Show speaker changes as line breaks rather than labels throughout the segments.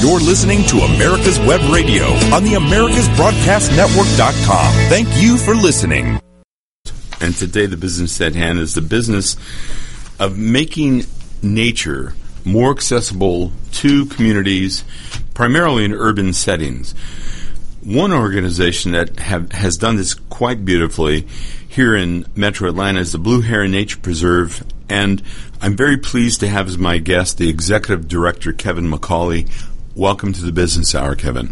You're listening to America's Web Radio on the AmericasBroadcastNetwork.com. Thank you for listening.
And today, the business at hand is the business of making nature more accessible to communities, primarily in urban settings. One organization that have, has done this quite beautifully here in Metro Atlanta is the Blue Heron Nature Preserve, and I'm very pleased to have as my guest the Executive Director, Kevin McCauley. Welcome to the Business Hour, Kevin.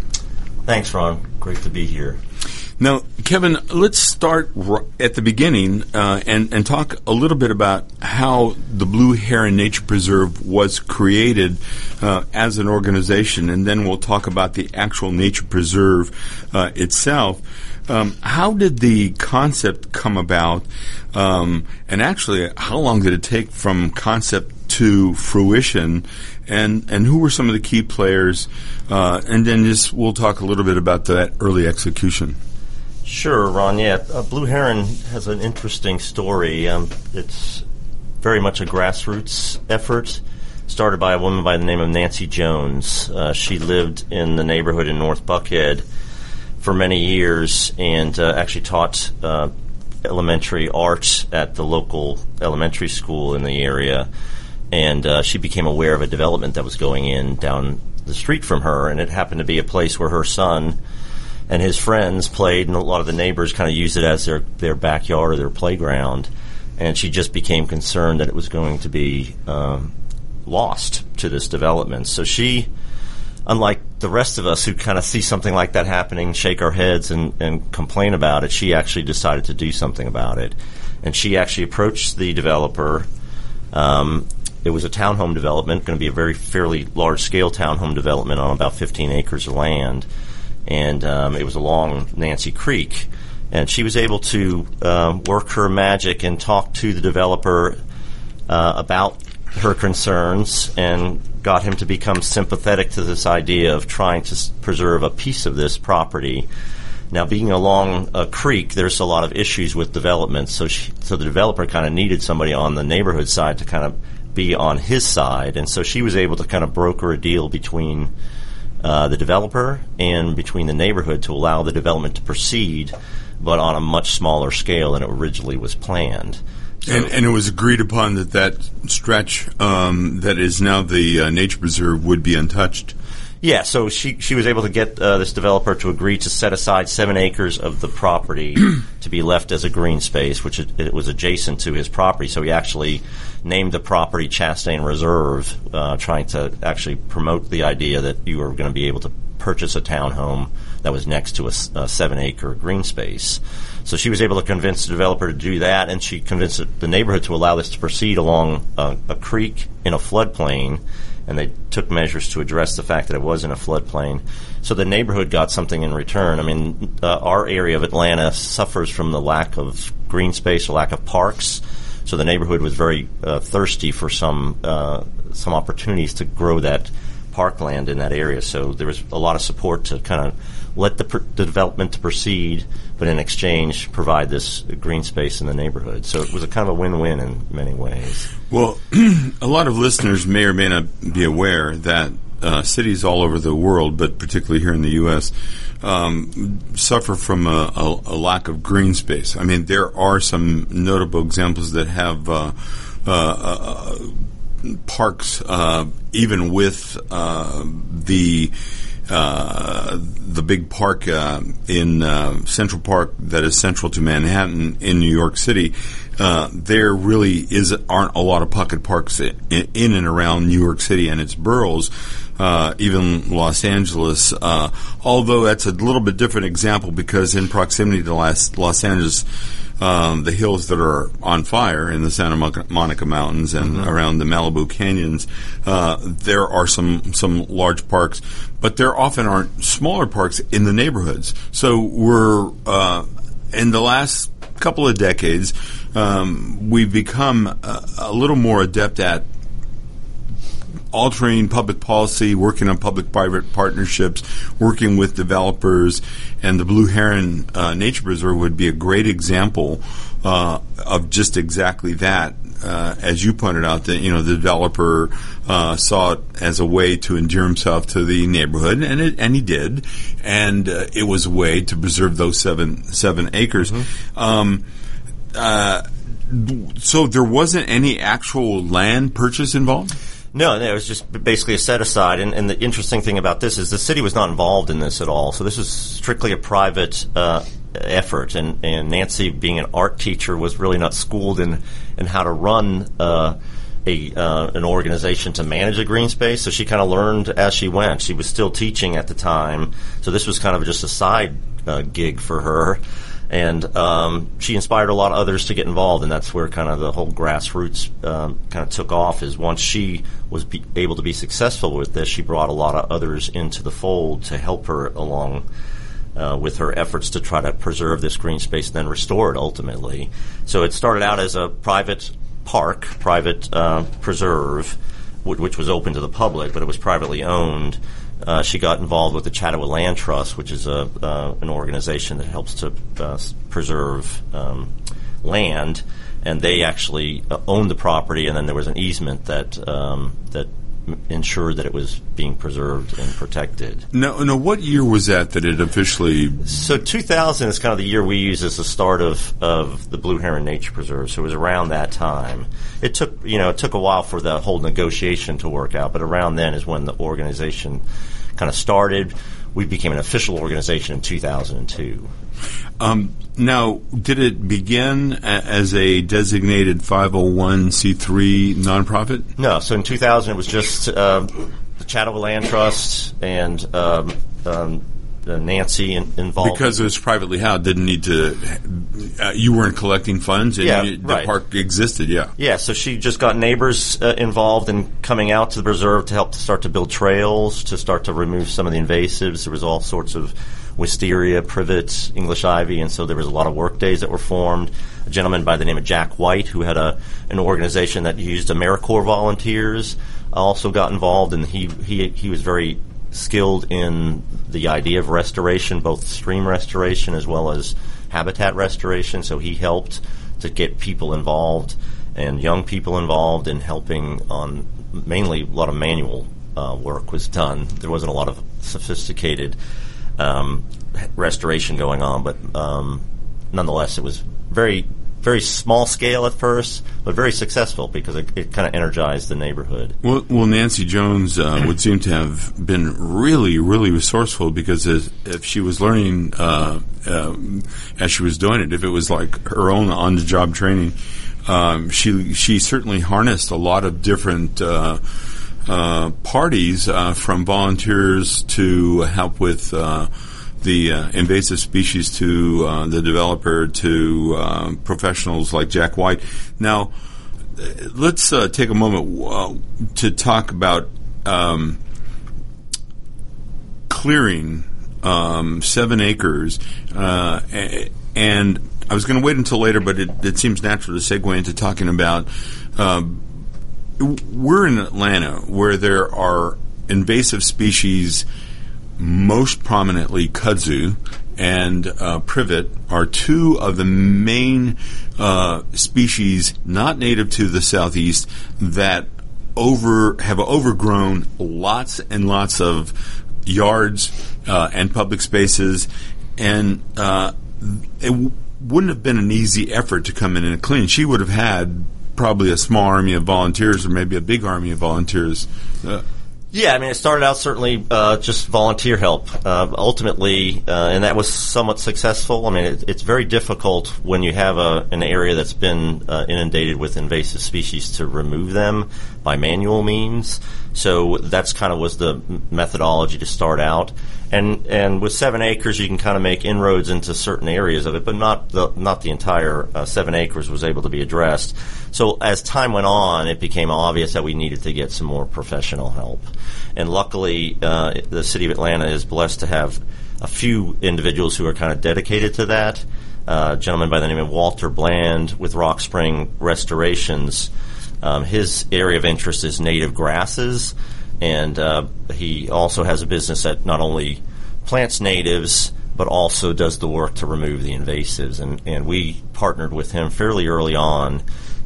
Thanks, Ron. Great to be here.
Now, Kevin, let's start r- at the beginning uh, and, and talk a little bit about how the Blue Heron Nature Preserve was created uh, as an organization, and then we'll talk about the actual nature preserve uh, itself. Um, how did the concept come about? Um, and actually, how long did it take from concept to fruition? And and who were some of the key players? Uh, and then just we'll talk a little bit about that early execution.
Sure, Ron. Yeah, uh, Blue Heron has an interesting story. Um, it's very much a grassroots effort started by a woman by the name of Nancy Jones. Uh, she lived in the neighborhood in North Buckhead for many years and uh, actually taught uh, elementary art at the local elementary school in the area. And uh, she became aware of a development that was going in down the street from her, and it happened to be a place where her son and his friends played, and a lot of the neighbors kind of used it as their, their backyard or their playground. And she just became concerned that it was going to be um, lost to this development. So she, unlike the rest of us who kind of see something like that happening, shake our heads and, and complain about it, she actually decided to do something about it. And she actually approached the developer. Um, it was a townhome development, going to be a very fairly large scale townhome development on about 15 acres of land and um, it was along Nancy Creek. And she was able to um, work her magic and talk to the developer uh, about her concerns and got him to become sympathetic to this idea of trying to s- preserve a piece of this property. Now, being along a creek, there's a lot of issues with development, so she, so the developer kind of needed somebody on the neighborhood side to kind of be on his side, and so she was able to kind of broker a deal between uh, the developer and between the neighborhood to allow the development to proceed, but on a much smaller scale than it originally was planned.
And, and it was agreed upon that that stretch um, that is now the uh, nature preserve would be untouched.
Yeah, so she she was able to get uh, this developer to agree to set aside seven acres of the property to be left as a green space, which it, it, was adjacent to his property. So he actually named the property Chastain Reserve, uh, trying to actually promote the idea that you were going to be able to purchase a townhome that was next to a, a seven acre green space. So she was able to convince the developer to do that, and she convinced the neighborhood to allow this to proceed along a, a creek in a floodplain and they took measures to address the fact that it was in a floodplain. So the neighborhood got something in return. I mean, uh, our area of Atlanta suffers from the lack of green space or lack of parks. So the neighborhood was very uh, thirsty for some uh, some opportunities to grow that parkland in that area. So there was a lot of support to kind of let the, pr- the development to proceed, but in exchange provide this green space in the neighborhood. So it was a kind of a win-win in many ways.
Well, a lot of listeners may or may not be aware that uh, cities all over the world, but particularly here in the U.S., um, suffer from a, a, a, lack of green space. I mean, there are some notable examples that have uh, uh, uh parks, uh, even with uh, the uh, the big park uh, in uh, Central Park that is central to Manhattan in New York City. There really is aren't a lot of pocket parks in, in and around New York City and its boroughs. Uh, even Los Angeles, although that's a little bit different example because in proximity to Los, Los Angeles, um, the hills that are on fire in the Santa Monica Mountains and mm-hmm. around the Malibu canyons, uh, there are some some large parks, but there often aren't smaller parks in the neighborhoods. So we're uh, in the last couple of decades, um, we've become a, a little more adept at altering public policy, working on public-private partnerships, working with developers, and the Blue Heron uh, Nature Preserve would be a great example uh, of just exactly that. uh, as you pointed out, that you know the developer uh, saw it as a way to endear himself to the neighborhood, and it, and he did, and uh, it was a way to preserve those seven seven acres. Um, uh, so there wasn't any actual land purchase involved.
No, no, it was just basically a set aside. And, and, the interesting thing about this is the city was not involved in this at all. So this was strictly a private uh, effort. And, and Nancy, being an art teacher, was really not schooled in in how to run. Uh, a, uh, an organization to manage a green space, so she kind of learned as she went. She was still teaching at the time, so this was kind of just a side uh, gig for her and um, she inspired a lot of others to get involved, and that's where kind of the whole grassroots um, kind of took off. Is once she was be- able to be successful with this, she brought a lot of others into the fold to help her along. Uh, with her efforts to try to preserve this green space and then restore it ultimately. So it started out as a private park, private uh, preserve, w- which was open to the public, but it was privately owned. Uh, she got involved with the Chattowah Land Trust, which is a uh, an organization that helps to uh, preserve um, land, and they actually uh, owned the property. And then there was an easement that um, that ensured that it was being preserved and protected.
No, no. What year was that that it officially?
So 2000 is kind of the year we use as the start of, of the Blue Heron Nature Preserve. So it was around that time. It took you know it took a while for the whole negotiation to work out, but around then is when the organization kind of started. We became an official organization in 2002.
Um, now, did it begin a- as a designated 501c3 nonprofit?
No, so in 2000 it was just um, the Chattowah Land Trust and um, um, uh, Nancy in, involved.
Because it was privately held, didn't need to. Uh, you weren't collecting funds, and
Yeah,
you, the
right.
park existed. Yeah.
Yeah, so she just got neighbors uh, involved in coming out to the preserve to help to start to build trails, to start to remove some of the invasives. There was all sorts of wisteria, privet, English ivy, and so there was a lot of work days that were formed. A gentleman by the name of Jack White, who had a an organization that used AmeriCorps volunteers, also got involved, and he he he was very skilled in the idea of restoration, both stream restoration as well as habitat restoration. So he helped to get people involved and young people involved in helping on mainly a lot of manual uh, work was done. There wasn't a lot of sophisticated um, restoration going on, but um, nonetheless, it was very very small scale at first, but very successful because it, it kind of energized the neighborhood.
Well, well Nancy Jones uh, would seem to have been really, really resourceful because as, if she was learning uh, um, as she was doing it, if it was like her own on-the-job training, um, she she certainly harnessed a lot of different. Uh, parties uh, from volunteers to help with uh, the uh, invasive species to uh, the developer to uh, professionals like Jack White. Now, let's take a moment to talk about um, clearing um, seven acres. And I was going to wait until later, but it, it seems natural to segue into talking about. We're in Atlanta where there are invasive species, most prominently kudzu and uh, privet, are two of the main uh, species not native to the southeast that over have overgrown lots and lots of yards uh, and public spaces, and uh, it w- wouldn't have been an easy effort to come in and clean. She would have had probably a small army of volunteers, or maybe a big army of volunteers. Uh,
Yeah, I mean, it started out certainly uh, just volunteer help. Uh, ultimately, uh, and that was somewhat successful. I mean, it, it's very difficult when you have a, an area that's been uh, inundated with invasive species to remove them by manual means. So that's kind of was the methodology to start out. And and with seven acres, you can kind of make inroads into certain areas of it, but not the not the entire uh, seven acres was able to be addressed. So as time went on, it became obvious that we needed to get some more professional help. And luckily, uh, the city of Atlanta is blessed to have a few individuals who are kind of dedicated to that. Uh, a gentleman by the name of Walter Bland with Rock Spring Restorations. Um, his area of interest is native grasses, and uh, he also has a business that not only plants natives but also does the work to remove the invasives. And, and we partnered with him fairly early on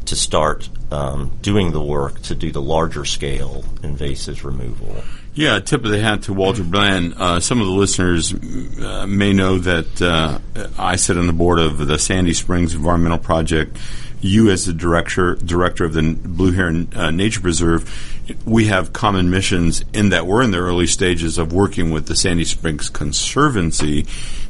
to start um, doing the work to do the larger scale invasive removal.
Yeah, tip of the hat to Walter Bland. Uh, some of the listeners uh, may know that uh, I sit on the board of the Sandy Springs Environmental Project. You, as the director director of the Blue Heron uh, Nature Preserve, we have common missions in that we're in the early stages of working with the Sandy Springs Conservancy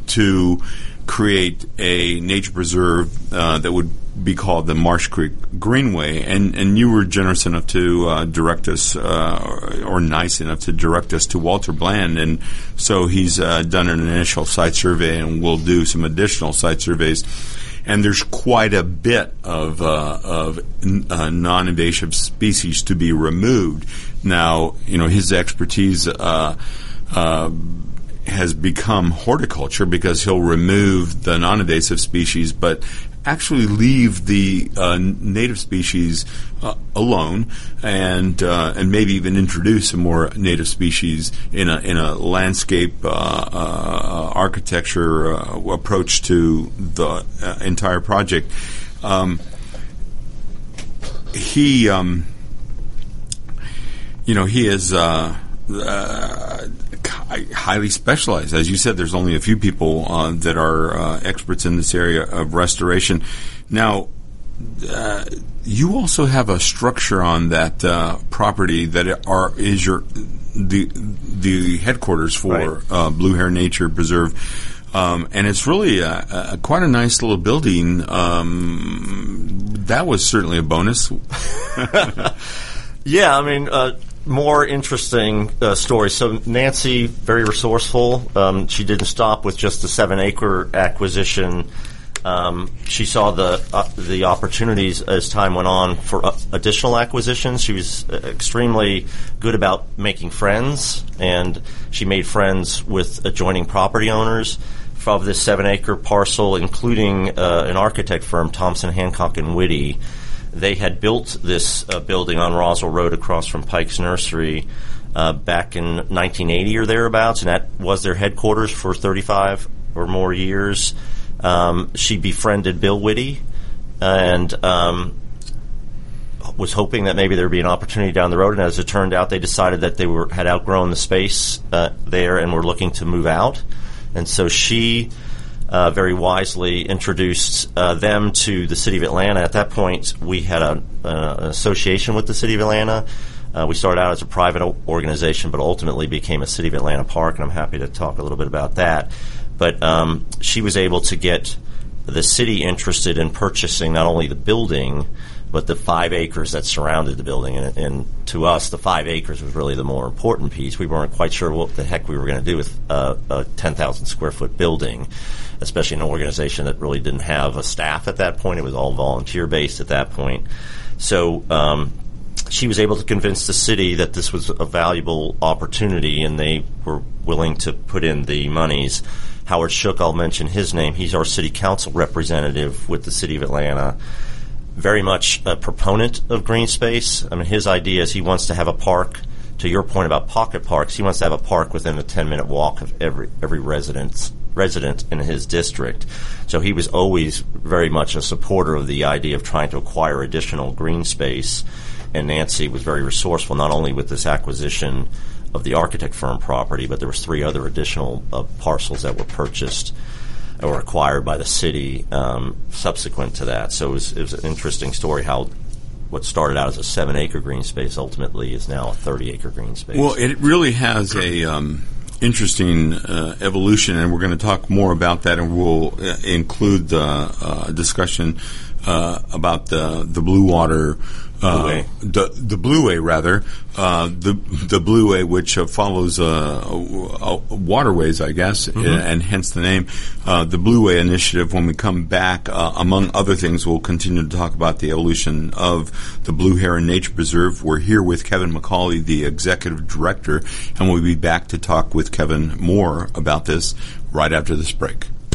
to create a nature preserve uh, that would be called the Marsh Creek Greenway, and and you were generous enough to uh, direct us, uh, or, nice enough to direct us to Walter Bland, and so he's uh, done an initial site survey, and we'll do some additional site surveys. And there's quite a bit of uh, of uh, non-invasive species to be removed. Now, you know his expertise has become horticulture because he'll remove the non-invasive species, but actually leave the uh, native species uh, alone, and uh, and maybe even introduce some more native species in a in a landscape uh, uh, architecture uh, approach to the entire project. Um, he, um, you know, he is uh, highly specialized. As you said, there's only a few people uh, that are uh, experts in this area of restoration. Now, uh, you also have a structure on that uh, property that are is your the the headquarters for
right.
Uh, Blue Heron Nature Preserve. Um, and it's really a, a, quite a nice little building. Um, that was certainly a bonus.
yeah, I mean, uh, more interesting uh, stories. So Nancy, very resourceful. Um, she didn't stop with just the seven acre acquisition. Um, she saw the uh, the opportunities as time went on for uh, additional acquisitions. She was uh, extremely good about making friends, and she made friends with adjoining property owners of this seven acre parcel, including uh, an architect firm, Thompson Hancock and Witte they had built this uh, building on Roswell Road across from Pike's Nursery uh, back in 1980 or thereabouts, and that was their headquarters for 35 or more years. Um, she befriended Bill Witte and um, was hoping that maybe there would be an opportunity down the road. And as it turned out, they decided that they were had outgrown the space uh, there and were looking to move out. And so she uh, very wisely introduced uh, them to the city of Atlanta. At that point, we had a, uh, an association with the city of Atlanta. Uh, we started out as a private organization, but ultimately became a city of Atlanta park, and I'm happy to talk a little bit about that. But um, she was able to get the city interested in purchasing not only the building but the five acres that surrounded the building. And, and, to us, the five acres was really the more important piece. We weren't quite sure what the heck we were going to do with uh, a 10,000 square foot building, especially an organization that really didn't have a staff at that point. It was all volunteer based at that point. So um, she was able to convince the city that this was a valuable opportunity, and they were willing to put in the monies. Howard Shook, I'll mention his name. He's our city council representative with the city of Atlanta very much a proponent of green space. I mean, his idea is he wants to have a park. To your point about pocket parks, he wants to have a park within a ten minute walk of every every residence resident in his district. So he was always very much a supporter of the idea of trying to acquire additional green space. And Nancy was very resourceful, not only with this acquisition of the architect firm property, but there was three other additional uh, parcels that were purchased or acquired by the city um, subsequent to that. So it was, it was an interesting story how what started out as a seven acre green space ultimately is now a 30 acre green space.
Well, it really has a. Um, interesting uh, evolution, and we're going to talk more about that, and we'll uh, include the uh, discussion uh, about the the blue water
uh,
the the Blueway rather uh, the the Blueway which uh, follows uh, uh, waterways I guess mm-hmm. and hence the name uh, the Blueway initiative when we come back among other things we'll continue to talk about the evolution of the Blue Heron Nature Preserve we're here with Kevin McCauley the executive director and we'll be back to talk with Kevin more about this right after this break.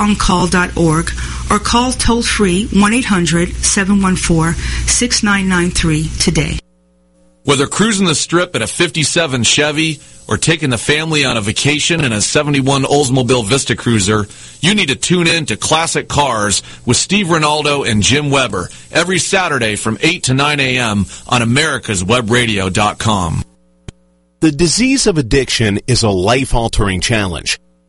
libertyoncall.org or call toll free 1 800 714 6993 today.
Whether cruising the strip in a 57 Chevy or taking the family on a vacation in a 71 Oldsmobile Vista Cruiser, you need to tune in to Classic Cars with Steve Ronaldo and Jim Weber every Saturday from 8 to 9 a.m. on americaswebradio.com.
The disease of addiction is a life-altering challenge,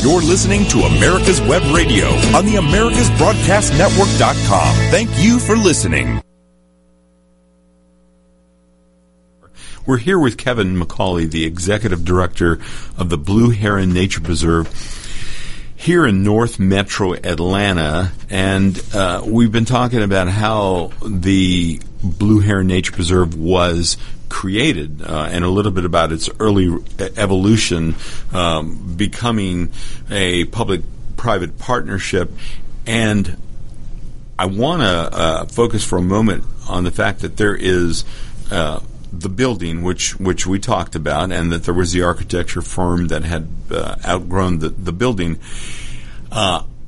You're listening to America's Web Radio on the AmericasBroadcastNetwork.com. Thank you for listening.
We're here with Kevin McCauley, the executive director of the Blue Heron Nature Preserve here in North Metro Atlanta, and uh, we've been talking about how the Blue Heron Nature Preserve was created uh, and a little bit about its early evolution, um, becoming a public private partnership. And I want to uh, focus for a moment on the fact that there is uh, the building, which which we talked about, and that there was the architecture firm that had uh, outgrown the, the building.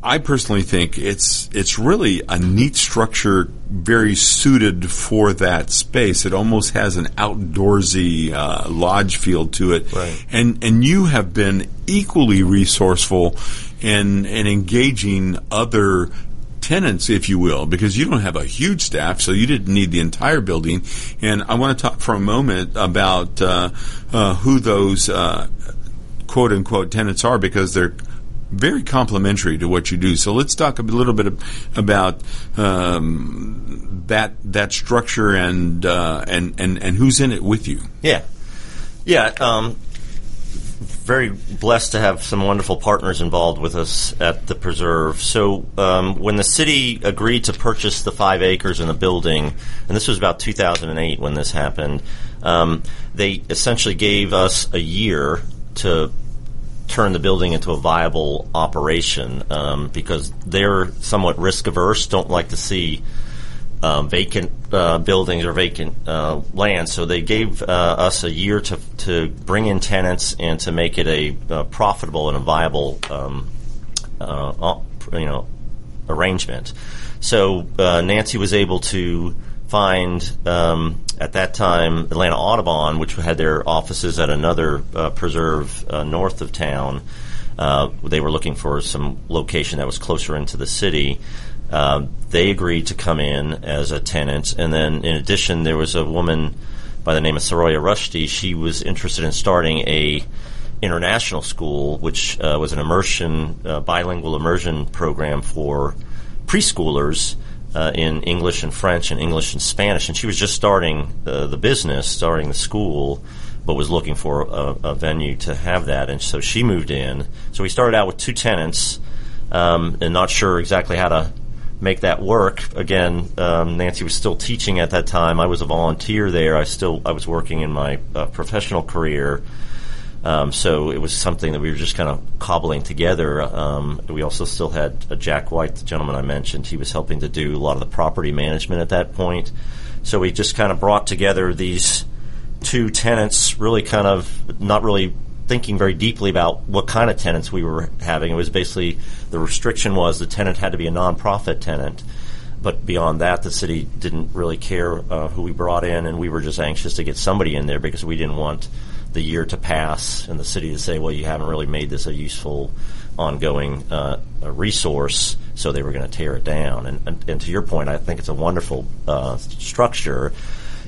I personally think it's it's really a neat structure, very suited for that space. It almost has an outdoorsy uh, lodge feel to it,
right.
and and you have been equally resourceful in in engaging other tenants, if you will, because you don't have a huge staff, so you didn't need the entire building. And I want to talk for a moment about uh, uh, who those uh, quote unquote tenants are, because they're very complementary to what you do. So let's talk a little bit about um, that that structure and, uh, and and and who's in it with you.
Yeah, yeah. Um, very blessed to have some wonderful partners involved with us at the preserve. So um, when the city agreed to purchase the five acres in the building, and this was about 2008 when this happened, um, they essentially gave us a year to turn the building into a viable operation um, because they're somewhat risk averse, don't like to see um, vacant uh, buildings or vacant uh, land. So they gave uh, us a year to to bring in tenants and to make it a, a profitable and a viable, um, uh, you know, arrangement. So uh, Nancy was able to find um, at that time Atlanta Audubon, which had their offices at another uh, preserve north of town. they were looking for some location that was closer into the city. Uh, they agreed to come in as a tenant, and then in addition, there was a woman by the name of Saroya Rushdie. She was interested in starting a international school, which uh, was an immersion, uh, bilingual immersion program for preschoolers uh, in English and French and English and Spanish. And she was just starting uh, the business, starting the school, but was looking for a, a, venue to have that. And so she moved in. So we started out with two tenants, um, and not sure exactly how to make that work. Again, um, Nancy was still teaching at that time. I was a volunteer there. I still I was working in my uh, professional career. Um, so it was something that we were just kind of cobbling together. Um, we also still had uh, Jack White, the gentleman I mentioned. He was helping to do a lot of the property management at that point. So we just kind of brought together these two tenants, really kind of not really thinking very deeply about what kind of tenants we were having. It was basically the restriction was the tenant had to be a nonprofit tenant. But beyond that, the city didn't really care uh, who we brought in, and we were just anxious to get somebody in there because we didn't want the year to pass and the city to say, well, you haven't really made this a useful, ongoing uh, resource, so they were going to tear it down. And, and, and, to your point, I think it's a wonderful uh, structure.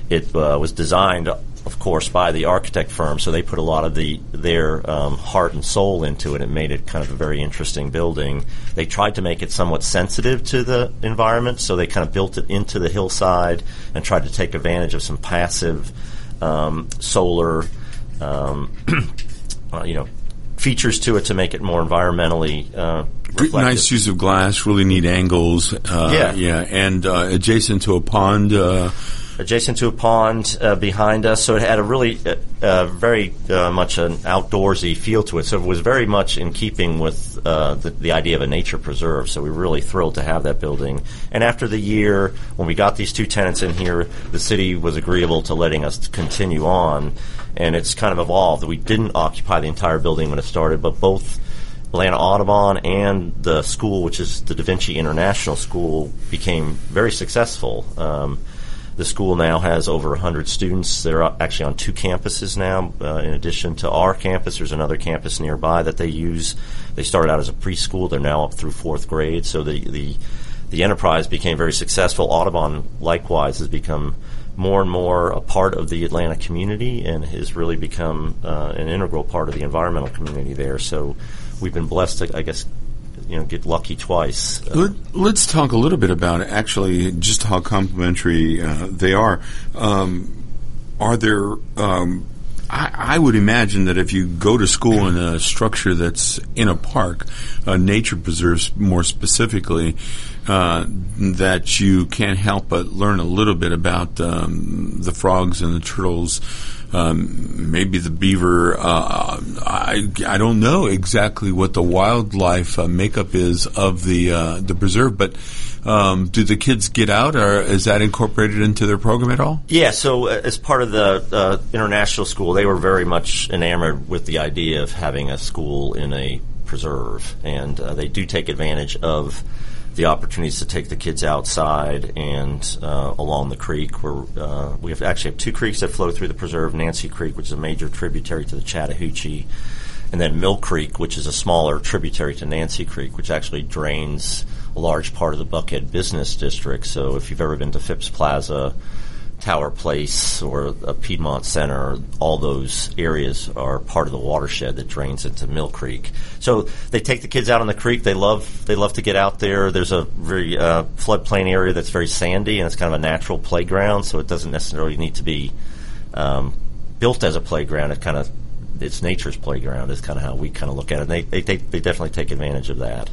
It uh, was designed, of course, by the architect firm, so they put a lot of the their um, heart and soul into it. It made it kind of a very interesting building. They tried to make it somewhat sensitive to the environment, so they kind of built it into the hillside and tried to take advantage of some passive um, solar um, uh, you know, features to it to make it more environmentally uh,
nice use of glass, really neat angles. Uh,
yeah,
yeah, and uh, adjacent to a pond. Uh,
adjacent to a pond uh, behind us, so it had a really uh, very uh, much an outdoorsy feel to it. So it was very much in keeping with uh, the, the, idea of a nature preserve. So we were really thrilled to have that building. And after the year, when we got these two tenants in here, the city was agreeable to letting us continue on, and it's kind of evolved. We didn't occupy the entire building when it started, but both. Atlanta Audubon and the school, which is the Da Vinci International School, became very successful. Um, the school now has over 100 students. They're actually on two campuses now. Uh, in addition to our campus, there's another campus nearby that they use. They started out as a preschool. They're now up through fourth grade. So the, the, the enterprise became very successful. Audubon, likewise, has become more and more a part of the Atlanta community and has really become uh, an integral part of the environmental community there. So we've been blessed to, I guess, you know get lucky twice.
Uh, Let, us talk a little bit about actually just how complementary uh, they are. Um, are there? Um, I, I, would imagine that if you go to school in a structure that's in a park, uh, nature preserves more specifically, uh, that you can't help but learn a little bit about um, the frogs and the turtles um, maybe the beaver. Uh, I I don't know exactly what the wildlife uh, makeup is of the uh, the preserve, but. Um, do the kids get out, or is that incorporated into their program at all?
Yeah. So, uh, as part of the uh, international school, they were very much enamored with the idea of having a school in a preserve, and they do take advantage of the opportunities to take the kids outside and uh, along the creek. Where uh, we have actually have two creeks that flow through the preserve: Nancy Creek, which is a major tributary to the Chattahoochee, and then Mill Creek, which is a smaller tributary to Nancy Creek, which actually drains a large part of the Buckhead Business District. So if you've ever been to Phipps Plaza Tower Place or Piedmont Center, all those areas are part of the watershed that drains into Mill Creek. So they take the kids out on the creek. They love they love to get out there. There's a very uh, floodplain area that's very sandy and it's kind of a natural playground. So it doesn't necessarily need to be um, built as a playground. It kind of it's nature's playground is kind of how we kind of look at it. And they, they, they definitely take advantage of that.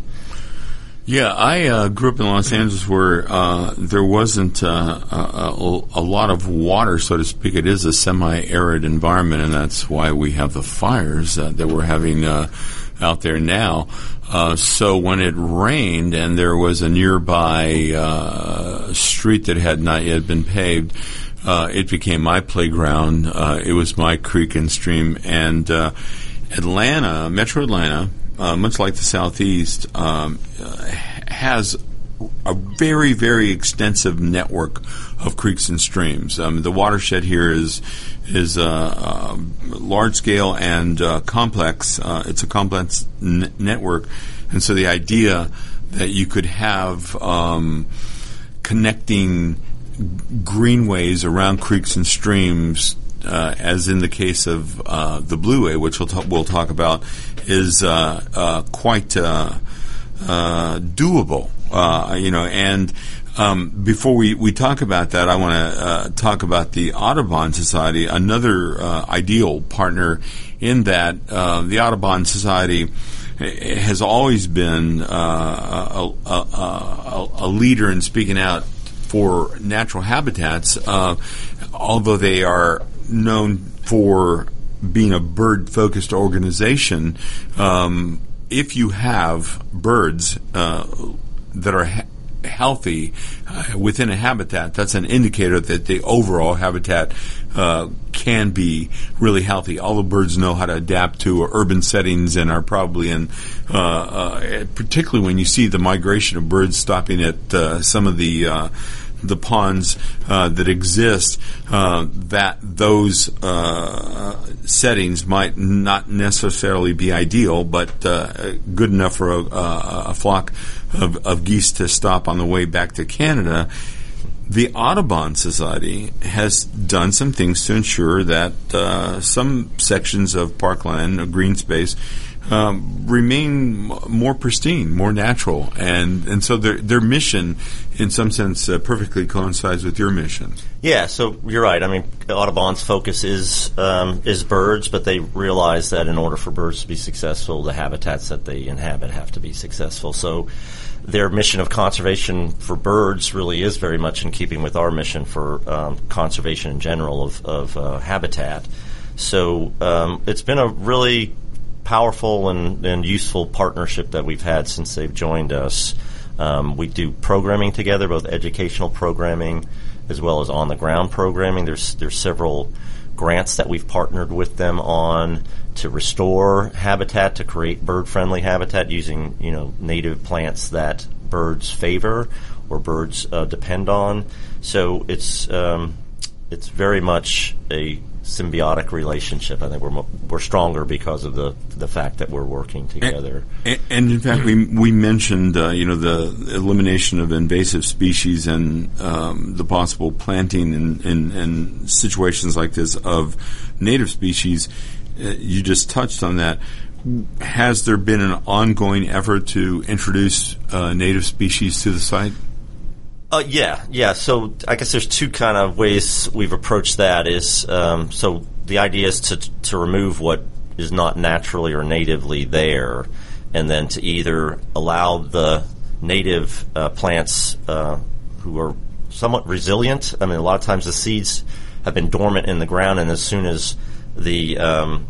Yeah, I uh, grew up in Los Angeles where uh, there wasn't uh, a, a, lot of water, so to speak. It is a semi-arid environment, and that's why we have the fires uh, that we're having uh, out there now. Uh, so when it rained and there was a nearby street that had not yet been paved, it became my playground. it was my creek and stream, and Atlanta, Metro Atlanta uh, much like the Southeast, um, uh, has a very, very extensive network of creeks and streams. Um, the watershed here is is uh, uh, large scale and uh, complex. Uh, it's a complex n- network, and so the idea that you could have um, connecting greenways around creeks and streams uh, as in the case of uh, the Blueway, which we'll, t- we'll talk about, is uh, uh quite uh, uh, doable. you know, and um, before we, we talk about that, I want to talk about the Audubon Society, another ideal partner in that the Audubon Society has always been a, a, a, leader in speaking out for natural habitats, uh, although they are known for being a bird focused organization, um, if you have birds uh, that are healthy uh, within a habitat, that's an indicator that the overall habitat uh, can be really healthy. All the birds know how to adapt to urban settings and are probably in, uh, uh particularly when you see the migration of birds stopping at uh, some of the the ponds uh, that exist, uh, that those uh, settings might not necessarily be ideal, but uh, good enough for a, a flock of, of, geese to stop on the way back to Canada. The Audubon Society has done some things to ensure that uh, some sections of parkland, green space, um, remain more pristine, more natural, and and so their their mission, in some sense, uh, perfectly coincides with your mission.
Yeah, so you're right. I mean, Audubon's focus is um, is birds, but they realize that in order for birds to be successful, the habitats that they inhabit have to be successful. So their mission of conservation for birds really is very much in keeping with our mission for um, conservation in general of, of uh, habitat. So um, it's been a really powerful and, and useful partnership that we've had since they've joined us. Um, we do programming together, both educational programming as well as on the ground programming. There's there's several grants that we've partnered with them on to restore habitat, to create bird friendly habitat using you know native plants that birds favor or birds uh, depend on. So it's um, it's very much a symbiotic relationship. I think we're we're stronger because of the the fact that we're working together.
And, and in fact, we we mentioned uh, you know the elimination of invasive species and um, the possible planting in, in, in, situations like this of native species. Uh, you just touched on that. Has there been an ongoing effort to introduce uh, native species to the site?
Uh, yeah, yeah. So I guess there's two kind of ways we've approached that. Is um, so the idea is to to remove what is not naturally or natively there, and then to either allow the native uh, plants uh, who are somewhat resilient. I mean, a lot of times the seeds have been dormant in the ground, and as soon as the um,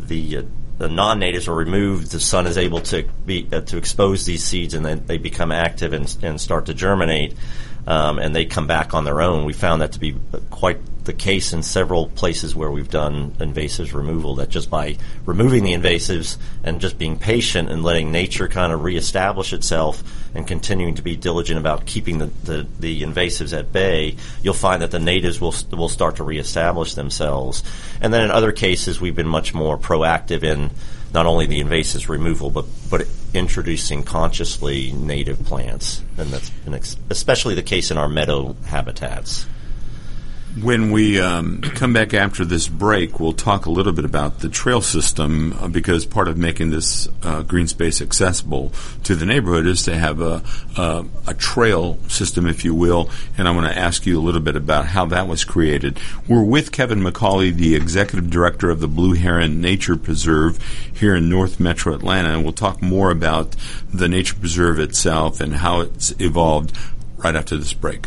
the uh, the non-natives are removed, the sun is able to be uh, to expose these seeds, and then they become active and, and start to germinate, um, and they come back on their own. We found that to be quite the case in several places where we've done invasives removal. That just by removing the invasives and just being patient and letting nature kind of reestablish itself and continuing to be diligent about keeping the, the, the invasives at bay, you'll find that the natives will will start to reestablish themselves. And then in other cases, we've been much more proactive in not only the invasives removal, but but introducing consciously native plants, and that's ex- especially the case in our meadow habitats.
When we um, come back after this break, we'll talk a little bit about the trail system uh, because part of making this uh, green space accessible to the neighborhood is to have a, a, a trail system, if you will. And I want to ask you a little bit about how that was created. We're with Kevin McCauley, the executive director of the Blue Heron Nature Preserve here in North Metro Atlanta, and we'll talk more about the nature preserve itself and how it's evolved right after this break.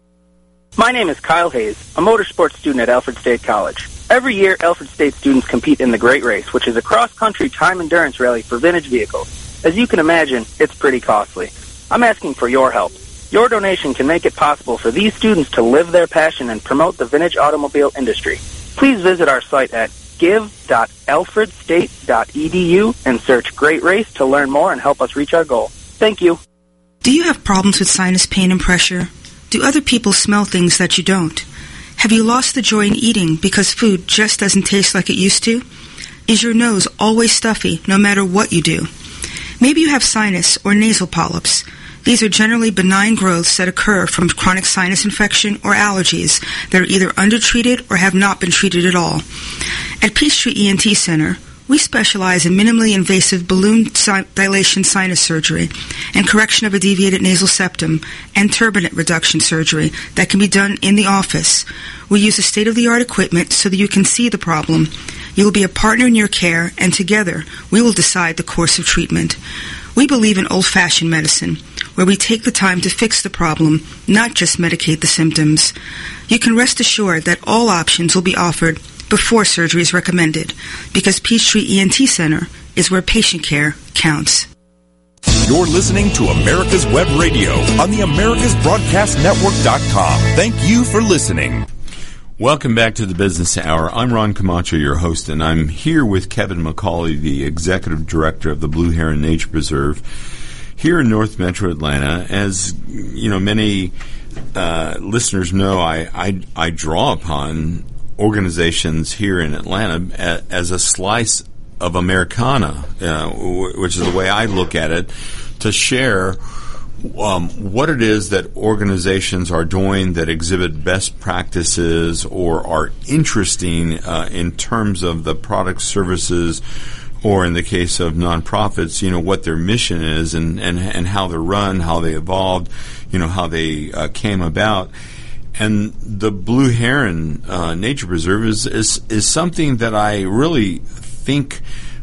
My name is Kyle Hayes, a motorsports student at Alfred State College. Every year, Alfred State students compete in the Great Race, which is a cross-country time endurance rally for vintage vehicles. As you can imagine, it's pretty costly. I'm asking for your help. Your donation can make it possible for these students to live their passion and promote the vintage automobile industry. Please visit our site at give.alfredstate.edu and search Great Race to learn more and help us reach our goal. Thank you.
Do you have problems with sinus pain and pressure? Do other people smell things that you don't? Have you lost the joy in eating because food just doesn't taste like it used to? Is your nose always stuffy no matter what you do? Maybe you have sinus or nasal polyps. These are generally benign growths that occur from chronic sinus infection or allergies that are either undertreated or have not been treated at all. At Peachtree ENT Center, we specialize in minimally invasive balloon dilation sinus surgery and correction of a deviated nasal septum and turbinate reduction surgery that can be done in the office. We use a state-of-the-art equipment so that you can see the problem. You will be a partner in your care and together we will decide the course of treatment. We believe in old-fashioned medicine where we take the time to fix the problem, not just medicate the symptoms. You can rest assured that all options will be offered before surgery is recommended because Peachtree ENT Center is where patient care counts.
You're listening to America's Web Radio on the AmericasBroadcastNetwork.com. Thank you for listening.
Welcome back to the Business Hour. I'm Ron Camacho, your host, and I'm here with Kevin McCauley, the Executive Director of the Blue Heron Nature Preserve here in North Metro Atlanta. As you know, many uh, listeners know, I, I, I draw upon organizations here in Atlanta as a slice of Americana, uh, which is the way I look at it, to share um, what it is that organizations are doing that exhibit best practices or are interesting uh, in terms of the products, services, or in the case of nonprofits, you know, what their mission is and, and, and how they're run, how they evolved, you know, how they uh, came about. And the Blue Heron uh, Nature Preserve is, is, is something that I really think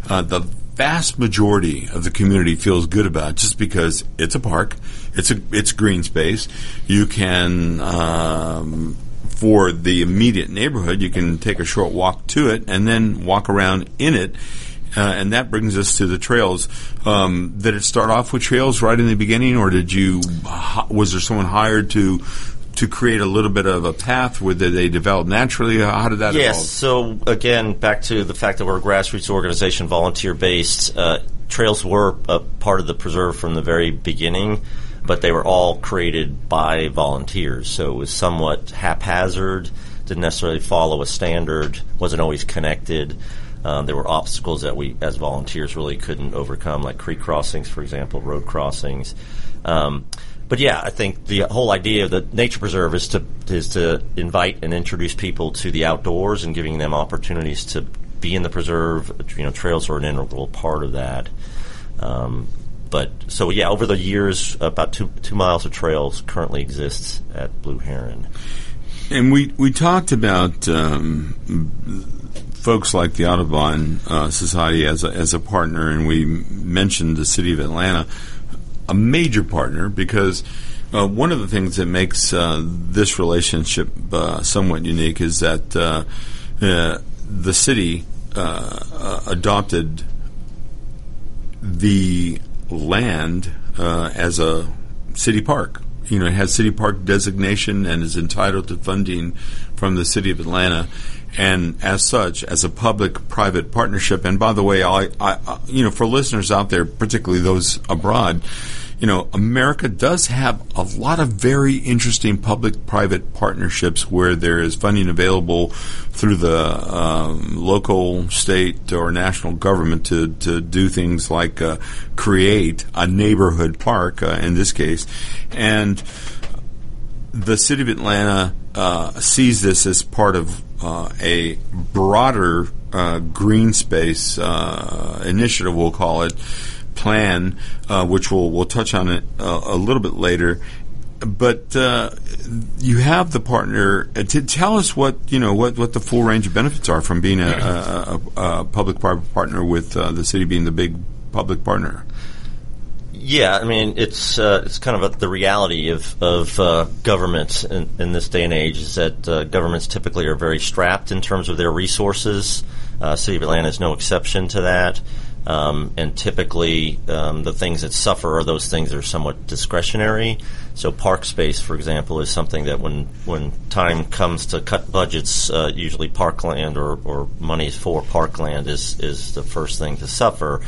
uh, the vast majority of the community feels good about just because it's a park, it's a it's green space. You can um, for the immediate neighborhood, you can take a short walk to it and then walk around in it. Uh, and that brings us to the trails. Um, did it start off with trails right in the beginning, or did you? Was there someone hired to to create a little bit of a path where they develop naturally? How did that
yes,
evolve?
so again, back to the fact that we're a grassroots organization, volunteer based. Uh, trails were a part of the preserve from the very beginning, but they were all created by volunteers. So it was somewhat haphazard, didn't necessarily follow a standard, wasn't always connected. Um, there were obstacles that we, as volunteers, really couldn't overcome, like creek crossings, for example, road crossings. Um, but yeah, I think the whole idea of the nature preserve is to is to invite and introduce people to the outdoors and giving them opportunities to be in the preserve. You know, trails are an integral part of that. Um, but so yeah, over the years, about two two miles of trails currently exists at Blue Heron.
And we we talked about um, folks like the Audubon uh, Society as a, as a partner, and we mentioned the city of Atlanta a major partner because uh, one of the things that makes uh, this relationship uh, somewhat unique is that uh, uh, the city uh, adopted the land as a city park. You know, it has city park designation and is entitled to funding from the city of Atlanta and as such, as a public-private partnership. And by the way, I, I, you know, for listeners out there, particularly those abroad, you know, America does have a lot of very interesting public-private partnerships where there is funding available through the um, local, state, or national government to, to do things like uh, create a neighborhood park, uh, in this case, and the city of Atlanta uh, sees this as part of uh, a broader uh, green space uh, initiative, we'll call it, plan, uh, which we'll we'll touch on it uh, a little bit later. But uh, you have the partner. to tell us what you know what, what the full range of benefits are from being a, a, a public-private partner with the city being the big public partner.
Yeah, I mean it's uh, it's kind of a, the reality of of uh, governments in, in, this day and age is that uh, governments typically are very strapped in terms of their resources. City of Atlanta is no exception to that. Um, and typically, um, the things that suffer are those things that are somewhat discretionary. So, park space, for example, is something that when when time comes to cut budgets, uh, usually parkland or, or money for parkland is is the first thing to suffer.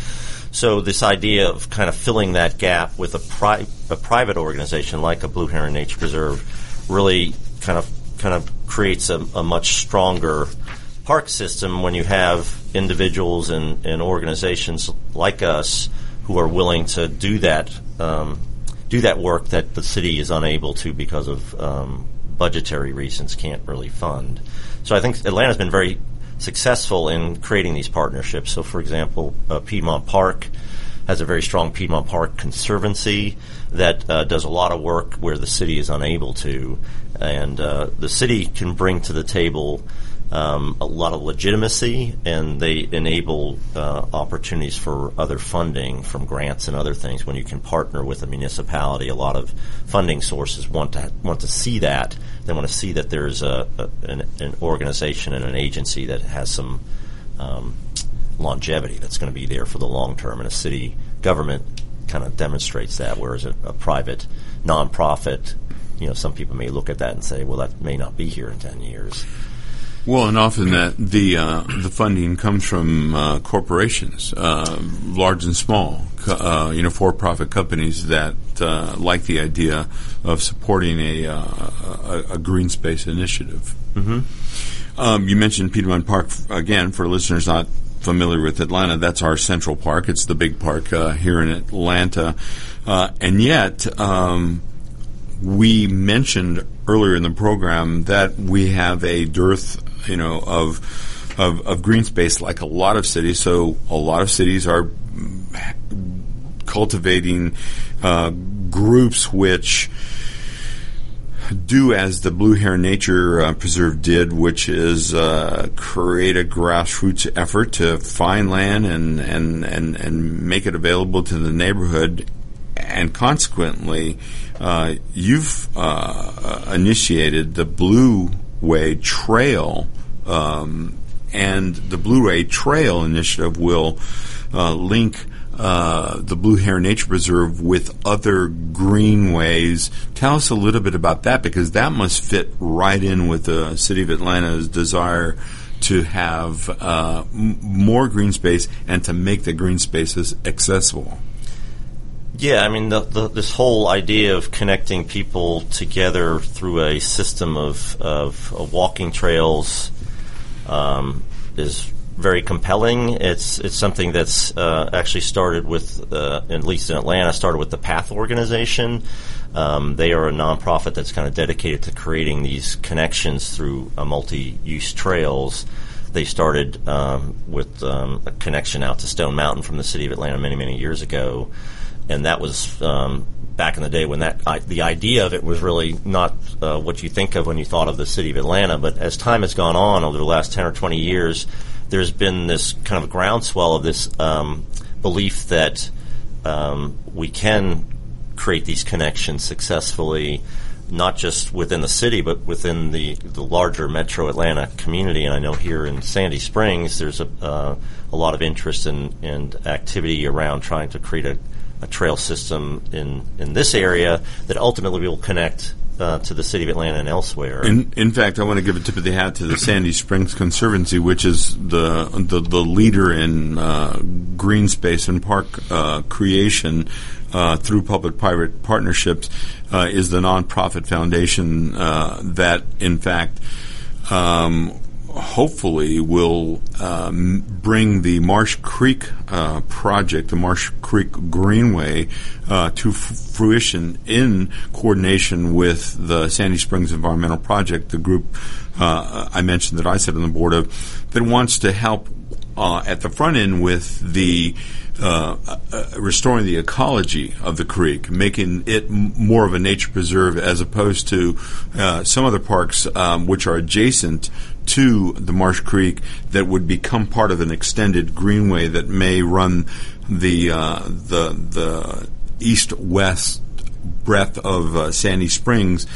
So, this idea of kind of filling that gap with a, pri- a private organization like a Blue Heron Nature Preserve really kind of kind of creates a, a much stronger park system when you have individuals and, and organizations like us who are willing to do that um, do that work that the city is unable to because of um, budgetary reasons can't really fund. So I think Atlanta's been very successful in creating these partnerships. So, for example, uh, Piedmont Park has a very strong Piedmont Park Conservancy that uh, does a lot of work where the city is unable to, and uh, the city can bring to the table um, a lot of legitimacy, and they enable uh, opportunities for other funding from grants and other things. When you can partner with a municipality, a lot of funding sources want to want to see that. They want to see that there's a, a an, an, organization and an agency that has some um, longevity that's going to be there for the long term, and a city government kind of demonstrates that, whereas a, a private nonprofit you know, some people may look at that and say, well, that may not be here in 10 years.
Well, and often that the uh, the funding comes from uh, corporations, uh, large and small, uh, you know, for-profit companies that uh, like the idea of supporting a uh, a, a, green space initiative.
Mm-hmm.
Um, you mentioned Piedmont Park again for listeners not familiar with Atlanta. That's our central park. It's the big park here in Atlanta, and yet. Um, we mentioned earlier in the program that we have a dearth you know, of, of, of green space like a lot of cities. So a lot of cities are cultivating uh, groups which do as the Blue Heron Nature uh, Preserve did, which is uh, create a grassroots effort to find land and, and, and, and make it available to the neighborhood. And consequently, uh, you've uh, initiated the Blue Way Trail, um, and the Blue Way Trail initiative will uh, link uh, the Blue Heron Nature Preserve with other greenways. Tell us a little bit about that because that must fit right in with the City of Atlanta's desire to have uh, m- more green space and to make the green spaces accessible.
Yeah, I mean, the, the, this whole idea of connecting people together through a system of, of, of walking trails um, is very compelling. It's it's something that's uh, actually started with, uh, at least in Atlanta, started with the Path organization. Um, they are a nonprofit that's kind of dedicated to creating these connections through uh, multi-use trails. They started um, with um, a connection out to Stone Mountain from the city of Atlanta many many years ago and that was um, back in the day when that I, the idea of it was really not uh, what you think of when you thought of the city of Atlanta. But as time has gone on over the last ten or twenty years, there's been this kind of groundswell of this um, belief that um, we can create these connections successfully, not just within the city, but within the, the larger metro Atlanta community. And I know here in Sandy Springs, there's a, uh, a lot of interest in, and activity around trying to create a a trail system in, in this area that ultimately will connect uh, to the city of Atlanta and elsewhere.
In, in fact, I want to give a tip of the hat to the Sandy Springs Conservancy, which is the the, the leader in uh, green space and park uh, creation uh, through public-private partnerships. Uh, is the nonprofit foundation uh, that, in fact. Um, hopefully will um, bring the Marsh Creek uh, project, the Marsh Creek Greenway, uh, to f- fruition in coordination with the Sandy Springs Environmental Project, the group uh, I mentioned that I sit on the board of, that wants to help uh, at the front end with the uh, uh, restoring the ecology of the creek, making it m- more of a nature preserve as opposed to uh, some other parks um, which are adjacent to the Marsh Creek that would become part of an extended greenway that may run the uh, the the east west breadth of uh, Sandy Springs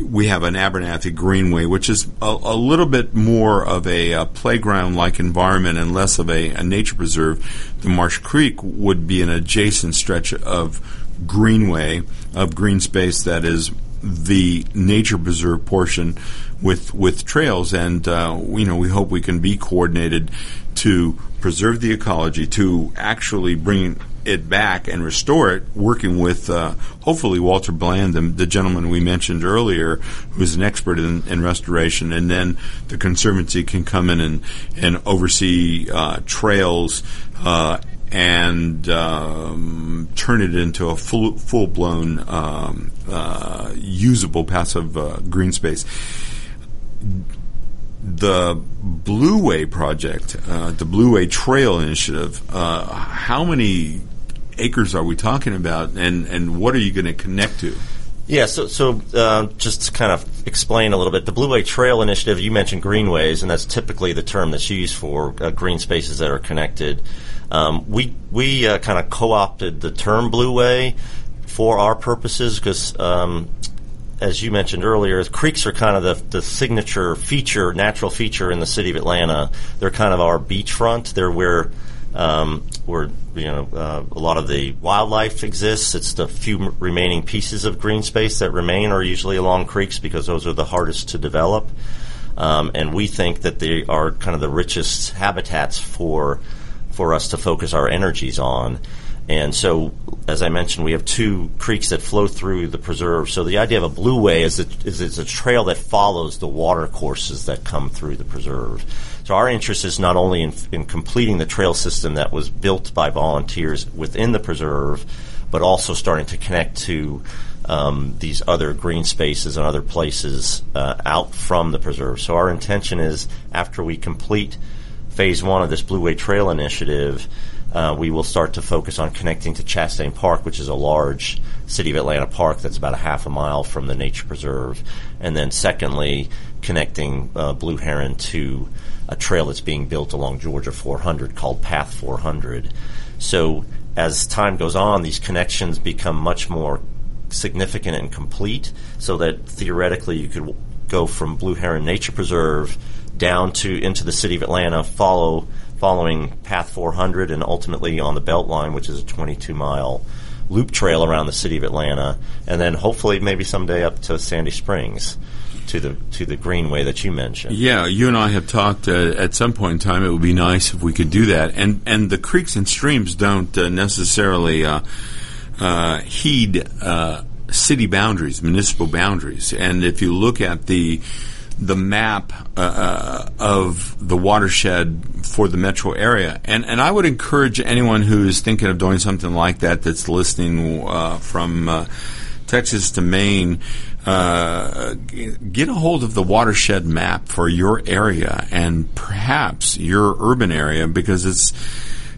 we have an Abernathy Greenway, which is a, a little bit more of a, a playground like environment and less of a, a, nature preserve. The Marsh Creek would be an adjacent stretch of greenway, of green space that is the nature preserve portion with with trails, and uh, you know we hope we can be coordinated to preserve the ecology, to actually bring it back and restore it, working with uh, hopefully Walter Bland, the, the, gentleman we mentioned earlier, who's an expert in, in, restoration, and then the conservancy can come in and and oversee uh, trails uh, and um, turn it into a full full blown um, uh, usable passive uh, green space. The Blue Way project, uh, the Blue Way Trail Initiative. Uh, how many acres are we talking about, and and what are you going to connect to?
Yeah, so, so uh, just to kind of explain a little bit, the Blue Way Trail Initiative, you mentioned greenways, and that's typically the term that's used for uh, green spaces that are connected. Um, we we uh, kind of co opted the term Blue Way for our purposes because, um, as you mentioned earlier, creeks are kind of the, the signature feature, natural feature in the city of Atlanta. They're kind of our beachfront. They're where um, where you know uh, a lot of the wildlife exists. It's the few remaining pieces of green space that remain are usually along creeks because those are the hardest to develop. Um, and we think that they are kind of the richest habitats for for us to focus our energies on. And so, as I mentioned, we have two creeks that flow through the preserve. So the idea of a blue way is it's a trail that follows the water courses that come through the preserve. So our interest is not only in, in completing the trail system that was built by volunteers within the preserve, but also starting to connect to um, these other green spaces and other places uh, out from the preserve. So our intention is after we complete phase one of this Blue Way Trail initiative, uh, we will start to focus on connecting to Chastain Park, which is a large City of Atlanta park that's about a half a mile from the nature preserve. And then, secondly, connecting uh, Blue Heron to a trail that's being built along Georgia 400 called Path 400. So, as time goes on, these connections become much more significant and complete so that theoretically you could go from Blue Heron Nature Preserve down to into the city of Atlanta, follow following Path 400, and ultimately on the Beltline, which is a 22 mile loop trail around the city of Atlanta, and then hopefully maybe someday up to Sandy Springs to the to the greenway that you mentioned.
Yeah, you and I have talked uh, at some point in time. It would be nice if we could do that, and and the creeks and streams don't uh, necessarily uh, uh heed uh, city boundaries, municipal boundaries, and if you look at the the map uh, of the watershed for the metro area. And and I would encourage anyone who is thinking of doing something like that that's listening uh, from uh, Texas to Maine. Uh, get a hold of the watershed map for your area and perhaps your urban area because it's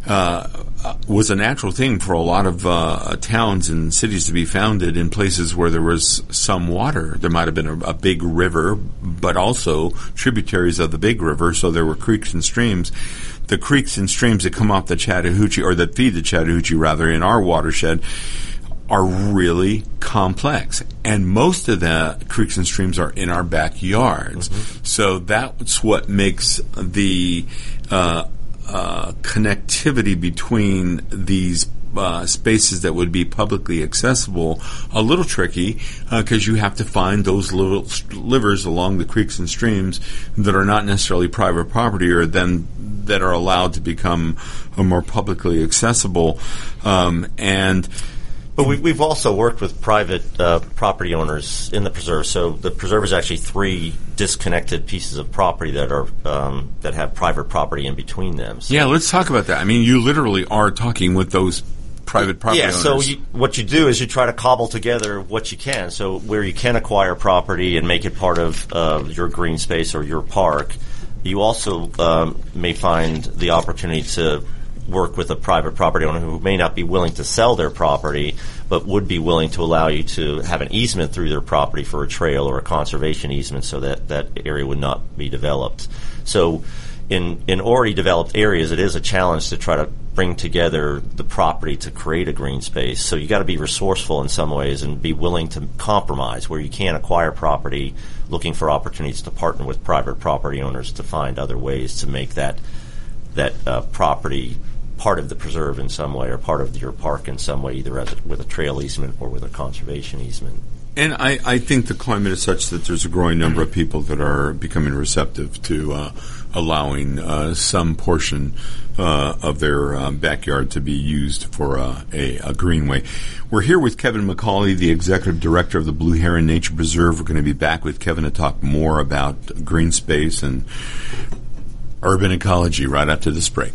uh, was a natural thing for a lot of uh, towns and cities to be founded in places where there was some water. There might have been a, a, big river, but also tributaries of the big river, so there were creeks and streams. The creeks and streams that come off the Chattahoochee, or that feed the Chattahoochee rather, in our watershed, are really complex. And most of the creeks and streams are in our backyards. Mm-hmm. So that's what makes the uh, uh, connectivity between these uh, spaces that would be publicly accessible a little tricky because uh, you have to find those little livers along the creeks and streams that are not necessarily private property or then that are allowed to become more publicly accessible. Um, and
but we, have also worked with private uh, property owners in the preserve. So the preserve is actually three disconnected pieces of property that are um, that have private property in between them.
So yeah, let's talk about that. I mean, you literally are talking with those private property
yeah,
owners.
so you, what you do is you try to cobble together what you can. So where you can acquire property and make it part of uh, your green space or your park, you also um, may find the opportunity to work with a private property owner who may not be willing to sell their property, but would be willing to allow you to have an easement through their property for a trail or a conservation easement so that that area would not be developed. So in, in already developed areas, it is a challenge to try to bring together the property to create a green space. So you got to be resourceful in some ways and be willing to compromise where you can acquire property, looking for opportunities to partner with private property owners to find other ways to make that that uh, property part of the preserve in some way or part of your park in some way, either as a, with a trail easement or with a conservation easement.
And I, I think the climate is such that there's a growing number of people that are becoming receptive to uh, allowing uh, some portion uh, of their uh, backyard to be used for uh, a, a, greenway. We're here with Kevin McCauley, the executive director of the Blue Heron Nature Preserve. We're going to be back with Kevin to talk more about green space and urban ecology right after this break.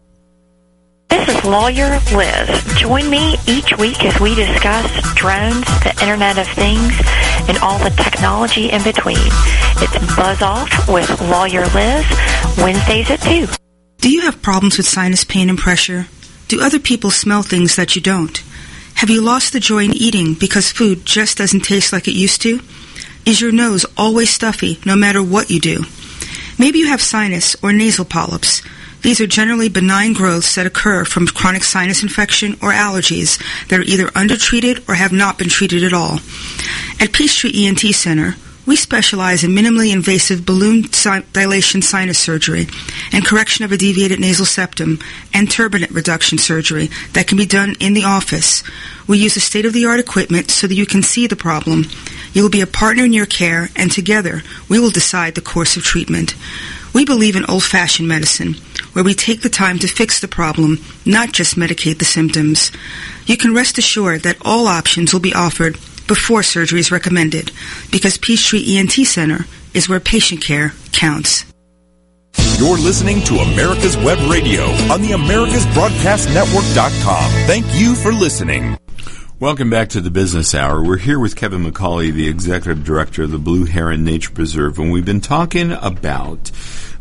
This is Lawyer Liz. Join me each week as we discuss drones, the Internet of Things, and all the technology in between. It's Buzz Off with Lawyer Liz, Wednesdays at 2.
Do you have problems with sinus pain and pressure? Do other people smell things that you don't? Have you lost the joy in eating because food just doesn't taste like it used to? Is your nose always stuffy no matter what you do? Maybe you have sinus or nasal polyps. These are generally benign growths that occur from chronic sinus infection or allergies that are either undertreated or have not been treated at all. At Peachtree ENT Center, we specialize in minimally invasive balloon dilation sinus surgery and correction of a deviated nasal septum and turbinate reduction surgery that can be done in the office. We use the state-of-the-art equipment so that you can see the problem. You will be a partner in your care and together we will decide the course of treatment. We believe in old-fashioned medicine, where we take the time to fix the problem, not just medicate the symptoms. You can rest assured that all options will be offered before surgery is recommended, because Peachtree ENT Center is where patient care counts.
You're listening to America's Web Radio on the AmericasBroadcastNetwork.com. Thank you for listening.
Welcome back to the Business Hour. We're here with Kevin McCauley, the Executive Director of the Blue Heron Nature Preserve, and we've been talking about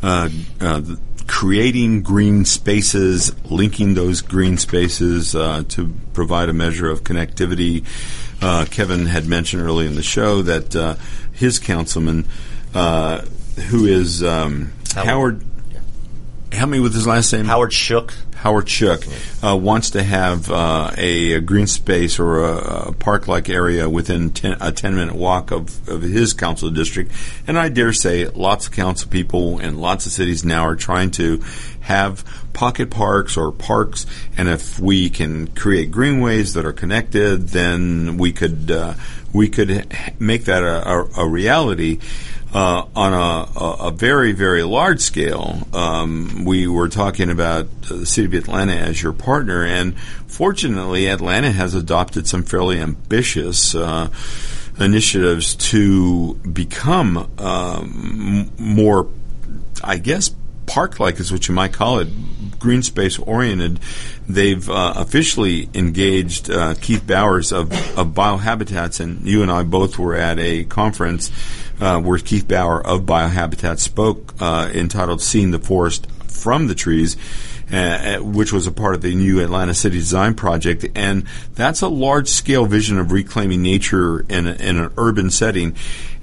uh, uh, creating green spaces, linking those green spaces uh, to provide a measure of connectivity. Uh, Kevin had mentioned early in the show that uh, his councilman, uh, who is um, Howard, Howard help me with his last name.
Howard Shook.
Howard Shook uh, wants to have uh, a, a, green space or a, a park-like area within ten, a ten-minute walk of, of his council district, and I dare say lots of council people and lots of cities now are trying to have pocket parks or parks, and if we can create greenways that are connected, then we could uh, we could make that a, a reality uh, on a, a, very, very large scale, um, we were talking about the city of Atlanta as your partner, and fortunately, Atlanta has adopted some fairly ambitious uh, initiatives to become um, more, I guess, park-like is what you might call it, green space oriented. They've uh, officially engaged uh, Keith Bowers of, of Biohabitats, and you and I both were at a conference uh, where Keith Bauer of Biohabitat spoke, uh, entitled "Seeing the Forest from the Trees." Uh, which was a part of the new Atlanta City Design Project, and that's a large-scale vision of reclaiming nature in, a, in an urban setting.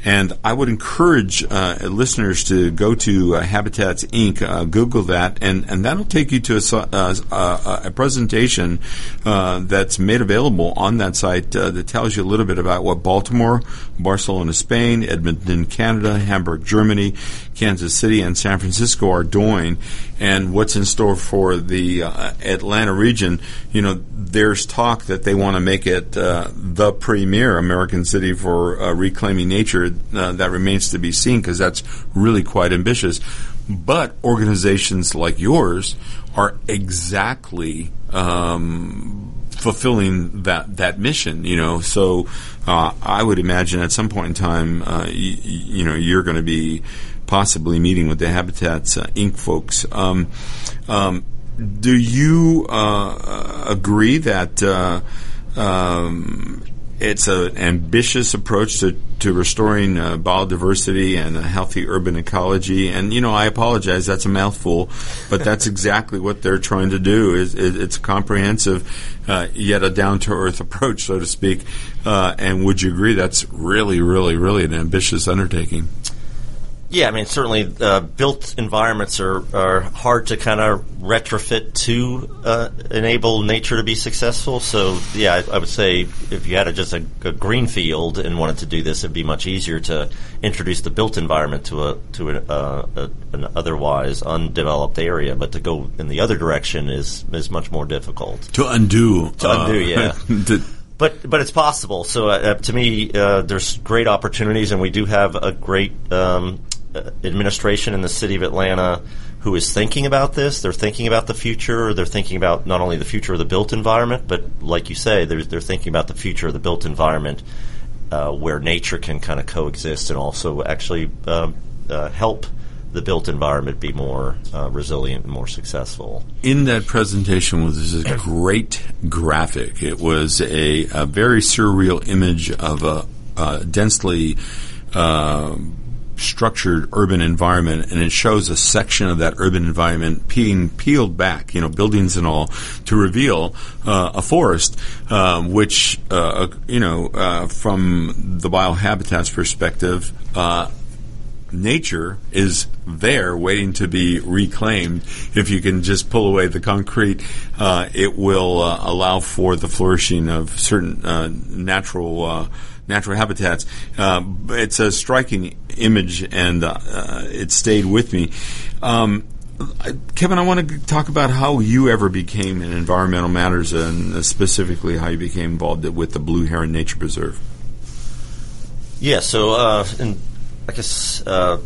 And I would encourage uh, listeners to go to uh, Habitats Inc., uh, Google that, and, and that'll take you to a, uh, a, a presentation uh, that's made available on that site uh, that tells you a little bit about what Baltimore, Barcelona, Spain, Edmonton, Canada, Hamburg, Germany, Kansas City, and San Francisco are doing, and what's in store for the Atlanta region. You know, there's talk that they want to make it the premier American city for reclaiming nature uh, that remains to be seen because that's really quite ambitious. But organizations like yours are exactly um, fulfilling that that mission. You know, so uh, I would imagine at some point in time, uh, y- you know, you're going to be possibly meeting with the Habitats uh, Inc. folks. Um, um, do you uh, agree that? Uh, um, it's an ambitious approach to, to restoring uh, biodiversity and a healthy urban ecology. And you know, I apologize, that's a mouthful, but that's exactly what they're trying to do. Is it's a comprehensive, uh, yet a down to earth approach, so to speak. Uh, and would you agree that's really, really, really an ambitious undertaking?
Yeah, I mean, certainly uh, built environments are, are hard to kind of retrofit to uh, enable nature to be successful. So, yeah, I, I would say if you had a, just a, a green field and wanted to do this, it'd be much easier to introduce the built environment to a to a, uh, a, an otherwise undeveloped area. But to go in the other direction is is much more difficult.
To undo.
To undo, yeah.
to-
but but it's possible. So uh, to me, uh, there's great opportunities, and we do have a great um, uh, administration in the city of Atlanta who is thinking about this. They're thinking about the future. They're thinking about not only the future of the built environment, but like you say, they're, they're thinking about the future of the built environment uh, where nature can kind of coexist and also actually um, uh, help the built environment be more uh, resilient and more successful.
in that presentation was a great graphic. It was a, a very surreal image of a, densely uh, structured urban environment, and it shows a section of that urban environment being peeled back, you know, buildings and all, to reveal uh, a forest, um, which, uh, you know, uh, from the biohabitats perspective, uh, nature is there waiting to be reclaimed. If you can just pull away the concrete, uh, it will uh, allow for the flourishing of certain uh, natural uh, natural habitats. Uh, it's a striking image, and uh, it stayed with me. Um, Kevin, I want to talk about how you ever became in environmental matters, and uh, specifically how you became involved with the Blue Heron Nature Preserve.
Yeah, so uh, in, I guess uh,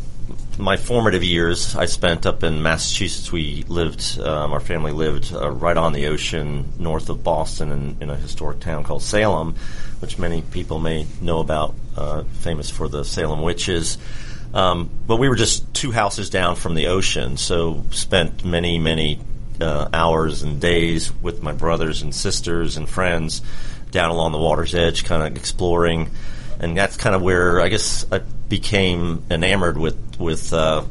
my formative years I spent up in Massachusetts. We lived, um, our family lived uh, right on the ocean north of Boston in, in a historic town called Salem, which many people may know about, uh, famous for the Salem witches. Um, but we were just two houses down from the ocean, so spent many, many uh, hours and days with my brothers and sisters and friends down along the water's edge, kind of exploring. And that's kind of where I guess I became enamored with with uh,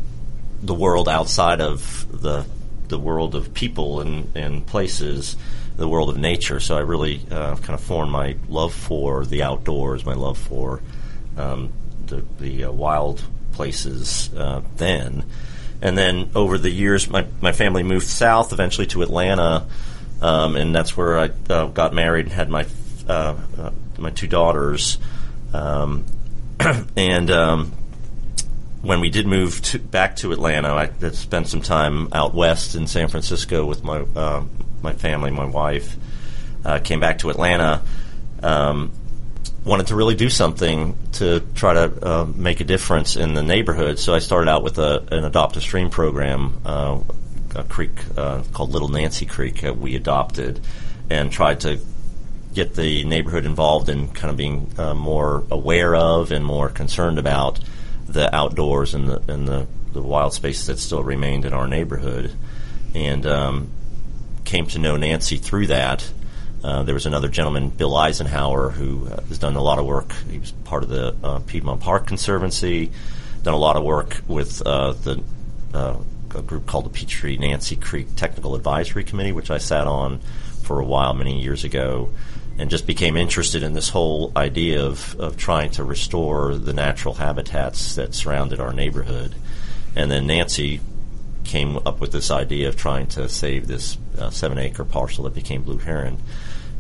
the world outside of the the world of people and, and places, the world of nature. So I really uh, kind of formed my love for the outdoors, my love for um, the, the uh, wild places uh, then. And then over the years, my, my family moved south, eventually to Atlanta, um, and that's where I uh, got married and had my uh, uh, my two daughters. Um, and um, when we did move to, back to Atlanta, I spent some time out west in San Francisco with my uh, my family, my wife. Uh, came back to Atlanta. Um, wanted to really do something to try to uh, make a difference in the neighborhood. So I started out with a, an adopt a stream program, uh, a creek uh, called Little Nancy Creek that we adopted, and tried to get the neighborhood involved in kind of being uh, more aware of and more concerned about the outdoors and the and the, the wild spaces that still remained in our neighborhood, and um, came to know Nancy through that. Uh, there was another gentleman, Bill Eisenhower, who uh, has done a lot of work. He was part of the uh, Piedmont Park Conservancy, done a lot of work with uh, the uh, a group called the Peachtree Nancy Creek Technical Advisory Committee, which I sat on for a while many years ago, and just became interested in this whole idea of, of trying to restore the natural habitats that surrounded our neighborhood. And then Nancy came up with this idea of trying to save this uh, seven acre parcel that became Blue Heron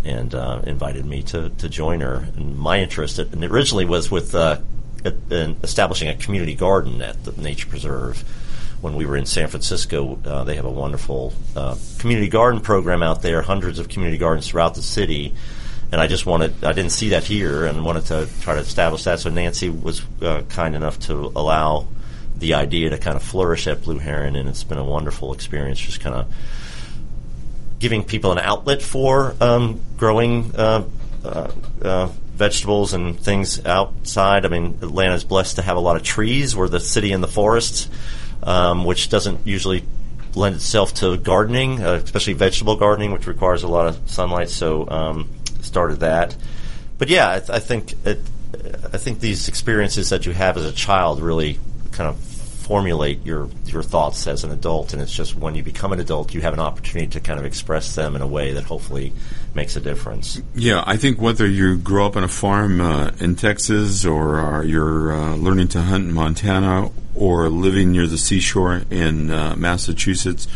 and uh, invited me to, to join her. And my interest and originally was with uh, at- in establishing a community garden at the Nature Preserve. When we were in San Francisco, uh, they have a wonderful uh, community garden program out there, hundreds of community gardens throughout the city. And I just wanted, I didn't see that here and wanted to try to establish that. So Nancy was uh, kind enough to allow the idea to kind of flourish at Blue Heron, and it's been a wonderful experience just kind of giving people an outlet for um, growing uh, uh, uh, vegetables and things outside. I mean, Atlanta's blessed to have a lot of trees. We're the city in the forests, um, which doesn't usually lend itself to gardening, uh, especially vegetable gardening, which requires a lot of sunlight. So, um, started that. But yeah, I, th- I think it, I think these experiences that you have as a child really kind of formulate your your thoughts as an adult, and it's just when you become an adult, you have an opportunity to kind of express them in a way that hopefully makes a difference.
Yeah, I think whether you grow up on a farm uh, in Texas or uh, you're uh, learning to hunt in Montana or living near the seashore in uh, Massachusetts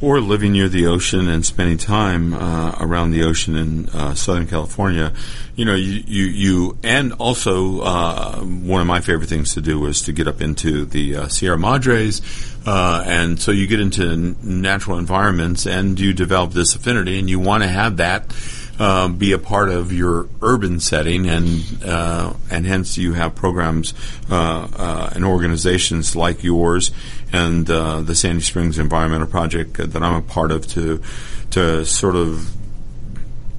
or living near the ocean and spending time uh, around the ocean in uh, Southern California, you know, you, you, you and also uh, one of my favorite things to do was to get up into the uh, Sierra Madres, uh, and so you get into natural environments and you develop this affinity, and you want to have that. Uh, be a part of your urban setting, and uh, and hence you have programs uh, uh and organizations like yours and uh, the Sandy Springs Environmental Project that I'm a part of to to sort of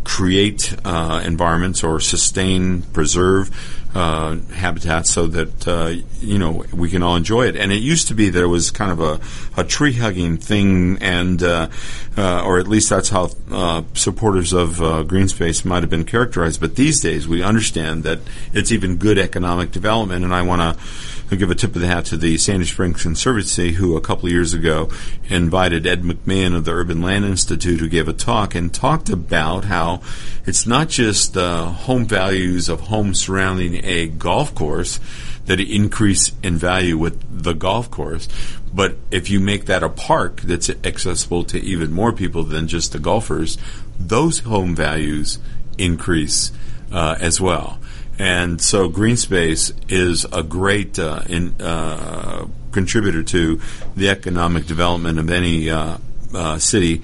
create uh, environments or sustain, preserve uh, habitats so that uh, you know we can all enjoy it. And it used to be it was kind of a, a tree hugging thing, and uh, uh, or at least that's how uh, supporters of green space might have been characterized. But these days, we understand that it's even good economic development, and I want to I'll give a tip of the hat to the Sandy Springs Conservancy, who a couple of years ago invited Ed McMahon of the Urban Land Institute, who gave a talk and talked about how it's not just the home values of homes surrounding a golf course that increase in value with the golf course, but if you make that a park that's accessible to even more people than just the golfers, those home values increase uh, as well. And so green space is a great uh, in, uh, contributor to the economic development of any uh, uh city,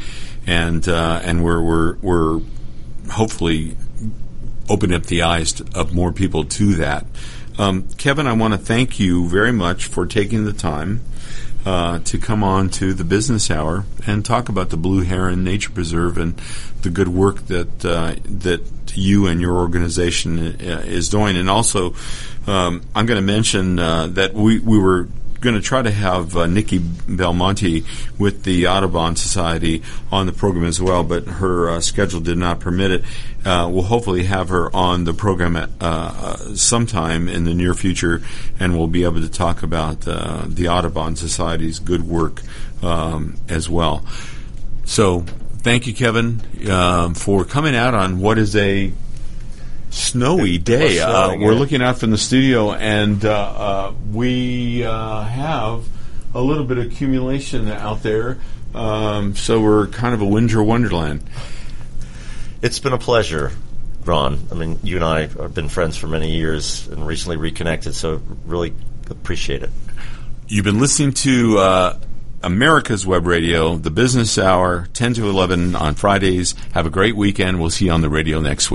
and and we're, we're we're hopefully opening up the eyes of more people to that. Um, Kevin, I want to thank you very much for taking the time uh, to come on to the business hour and talk about the Blue Heron Nature Preserve and the good work that uh, that you and your organization uh, is doing. And also, um, I'm going to mention uh, that we we were going to try to have uh, Nikki Belmonte with the Audubon Society on the program as well, but her uh, schedule did not permit it. Uh, we'll hopefully have her on the program at, uh, sometime in the near future, and we'll be able to talk about uh, the Audubon Society's good work um, as well. So, thank you, Kevin, um, for coming out on what is a snowy day. Uh, we're looking out from the studio, and uh, uh, we uh, have a little bit of accumulation out there. Um, so we're kind of a winter wonderland.
It's been a pleasure, Ron. I mean, you and I have been friends for many years and recently reconnected, so really appreciate it.
You've been listening to uh, America's Web Radio, the Business Hour, 10 to 11 on Fridays. Have a great weekend. We'll see you on the radio next week.